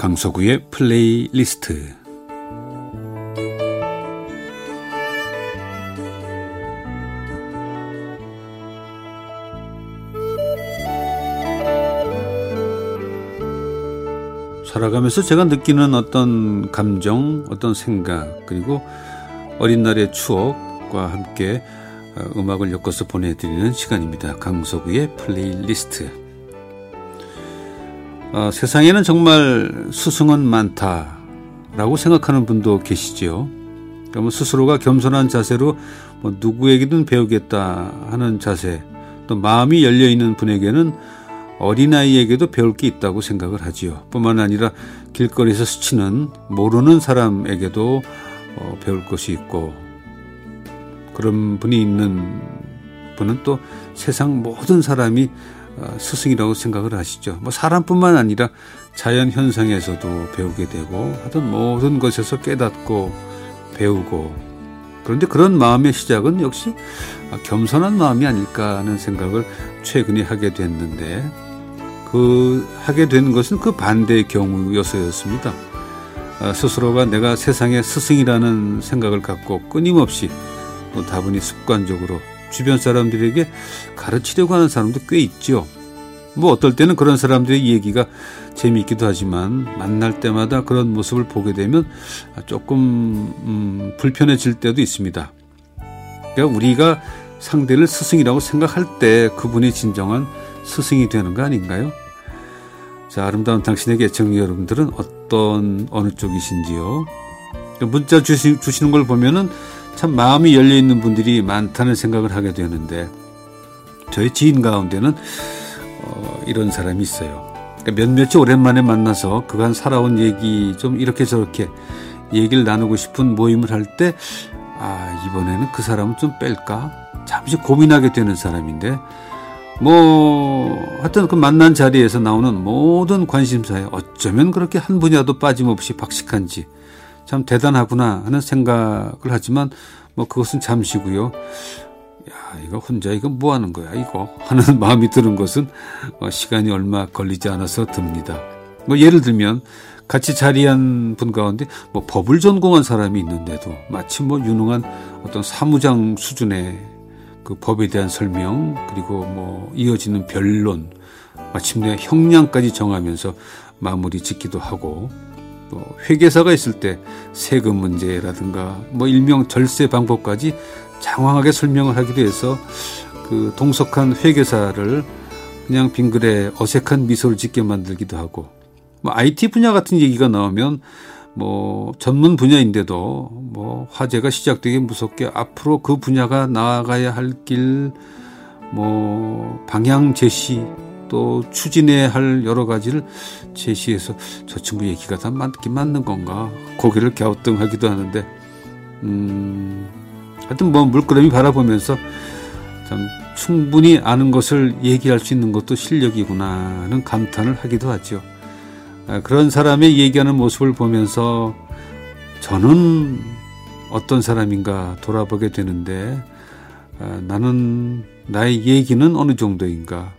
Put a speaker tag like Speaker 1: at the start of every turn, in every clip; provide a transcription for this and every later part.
Speaker 1: 강석우의 플레이리스트 살아가면서 제가 느끼는 어떤 감정, 어떤 생각, 그리고 어린 날의 추억과 함께 어, 음악을 엮어서 보내드리는 시간입니다. 강석우의 플레이리스트. 어, 세상에는 정말 스승은 많다라고 생각하는 분도 계시지요. 그러면 뭐 스스로가 겸손한 자세로 뭐 누구에게든 배우겠다 하는 자세, 또 마음이 열려 있는 분에게는 어린아이에게도 배울 게 있다고 생각을 하지요. 뿐만 아니라 길거리에서 스치는 모르는 사람에게도 어, 배울 것이 있고 그런 분이 있는 분은 또 세상 모든 사람이 어, 스승이라고 생각을 하시죠. 뭐 사람뿐만 아니라 자연 현상에서도 배우게 되고 하여튼 모든 것에서 깨닫고 배우고 그런데 그런 마음의 시작은 역시 겸손한 마음이 아닐까 하는 생각을 최근에 하게 됐는데 그 하게 된 것은 그 반대의 경우여서였습니다. 아, 스스로가 내가 세상의 스승이라는 생각을 갖고 끊임없이 또 다분히 습관적으로 주변 사람들에게 가르치려고 하는 사람도 꽤 있죠. 뭐 어떨 때는 그런 사람들의 얘기가 재미있기도 하지만 만날 때마다 그런 모습을 보게 되면 조금 음, 불편해질 때도 있습니다. 그러니까 우리가 상대를 스승이라고 생각할 때 그분이 진정한 스승이 되는 거 아닌가요? 자, 아름다운 당신에게 애청자 여러분들은 어떤, 어느 쪽이신지요? 문자 주시, 주시는 걸 보면은 참 마음이 열려 있는 분들이 많다는 생각을 하게 되는데, 저희 지인 가운데는, 어, 이런 사람이 있어요. 그러니까 몇몇이 오랜만에 만나서 그간 살아온 얘기 좀 이렇게 저렇게 얘기를 나누고 싶은 모임을 할 때, 아, 이번에는 그 사람은 좀 뺄까? 잠시 고민하게 되는 사람인데, 뭐 하여튼 그 만난 자리에서 나오는 모든 관심사에 어쩌면 그렇게 한 분야도 빠짐없이 박식한지 참 대단하구나 하는 생각을 하지만 뭐 그것은 잠시고요. 야 이거 혼자 이거 뭐 하는 거야 이거 하는 마음이 드는 것은 어, 시간이 얼마 걸리지 않아서 듭니다. 뭐 예를 들면 같이 자리한 분 가운데 뭐 법을 전공한 사람이 있는데도 마치 뭐 유능한 어떤 사무장 수준의 그 법에 대한 설명 그리고 뭐 이어지는 변론 마침내 형량까지 정하면서 마무리 짓기도 하고 또 회계사가 있을 때 세금 문제라든가 뭐 일명 절세 방법까지 장황하게 설명을 하기도 해서 그 동석한 회계사를 그냥 빙글에 어색한 미소를 짓게 만들기도 하고 뭐 IT 분야 같은 얘기가 나오면 뭐 전문 분야인데도 뭐 화제가 시작되기 무섭게 앞으로 그 분야가 나아가야 할 길 뭐 방향 제시 또 추진해야 할 여러 가지를 제시해서 저 친구 얘기가 다 맞긴 맞는 건가 고개를 갸우뚱하기도 하는데 음 하여튼 뭐 물끄러미 바라보면서 참 충분히 아는 것을 얘기할 수 있는 것도 실력이구나 하는 감탄을 하기도 하죠. 아, 그런 사람의 얘기하는 모습을 보면서 저는 어떤 사람인가 돌아보게 되는데 아, 나는 나의 얘기는 어느 정도인가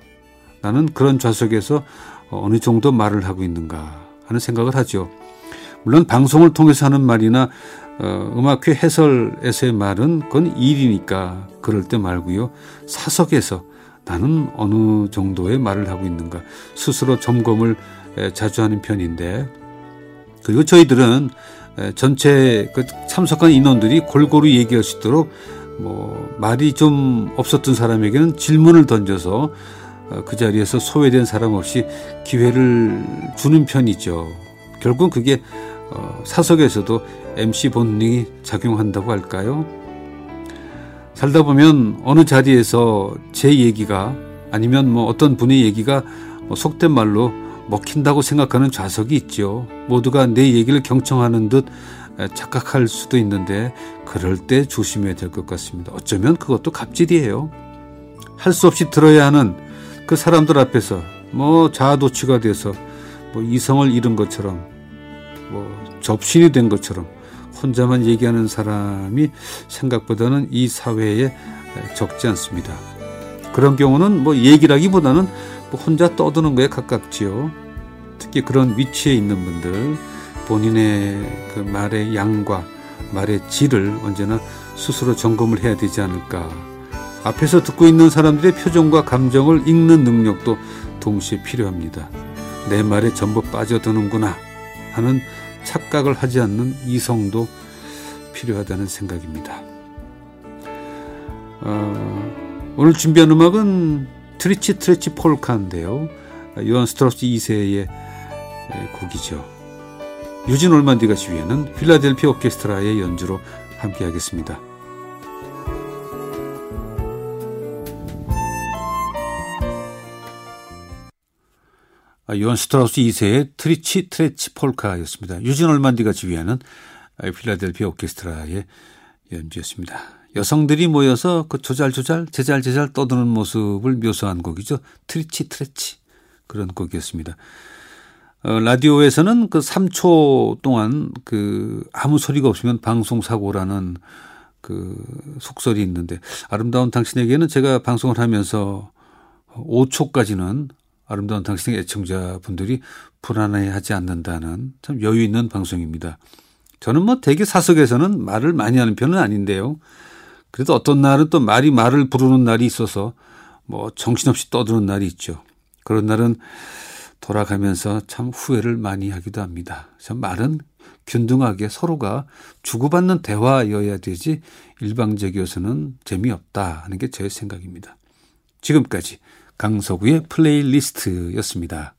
Speaker 1: 나는 그런 좌석에서 어느 정도 말을 하고 있는가 하는 생각을 하죠. 물론 방송을 통해서 하는 말이나 어, 음악회 해설에서의 말은 그건 일이니까 그럴 때 말고요. 사석에서 나는 어느 정도의 말을 하고 있는가 스스로 점검을 자주 하는 편인데 그리고 저희들은 전체 그 참석한 인원들이 골고루 얘기할 수 있도록 뭐 말이 좀 없었던 사람에게는 질문을 던져서 어, 그 자리에서 소외된 사람 없이 기회를 주는 편이죠. 결국 그게 어, 사석에서도 MC 본능이 작용한다고 할까요? 살다 보면 어느 자리에서 제 얘기가 아니면 뭐 어떤 분의 얘기가 뭐 속된 말로 먹힌다고 생각하는 좌석이 있죠. 모두가 내 얘기를 경청하는 듯 착각할 수도 있는데 그럴 때 조심해야 될 것 같습니다. 어쩌면 그것도 갑질이에요. 할 수 없이 들어야 하는 그 사람들 앞에서 뭐 자아도취가 돼서 뭐 이성을 잃은 것처럼 뭐 접신이 된 것처럼 혼자만 얘기하는 사람이 생각보다는 이 사회에 적지 않습니다. 그런 경우는 뭐 얘기라기보다는 뭐 혼자 떠드는 거에 가깝지요. 특히 그런 위치에 있는 분들 본인의 그 말의 양과 말의 질을 언제나 스스로 점검을 해야 되지 않을까. 앞에서 듣고 있는 사람들의 표정과 감정을 읽는 능력도 동시에 필요합니다. 내 말에 전부 빠져드는구나 하는 착각을 하지 않는 이성도 필요하다는 생각입니다. 어, 오늘 준비한 음악은 트리치 트리치 폴카인데요. 요한 스트라우스 2세의 곡이죠. 유진 올만디가 지휘하는 필라델피아 오케스트라의 연주로 함께하겠습니다. 요한 스트라우스 2세의 트리치 트레치 폴카였습니다. 유진 올만디가 지휘하는 필라델피아 오케스트라의 연주였습니다. 여성들이 모여서 그 조잘조잘 재잘재잘 떠드는 모습을 묘사한 곡이죠. Tritsch Tratsch 그런 곡이었습니다. 어, 라디오에서는 그 3초 동안 그 아무 소리가 없으면 방송 사고라는 그 속설이 있는데 아름다운 당신에게는 제가 방송을 하면서 5초까지는 아름다운 당신의 애청자분들이 불안해하지 않는다는 참 여유 있는 방송입니다. 저는 뭐 대개 사석에서는 말을 많이 하는 편은 아닌데요. 그래도 어떤 날은 또 말이 말을 부르는 날이 있어서 뭐 정신없이 떠드는 날이 있죠. 그런 날은 돌아가면서 참 후회를 많이 하기도 합니다. 참 말은 균등하게 서로가 주고받는 대화여야 되지 일방적이어서는 재미없다 하는 게 제 생각입니다. 지금까지 강서구의 플레이리스트였습니다.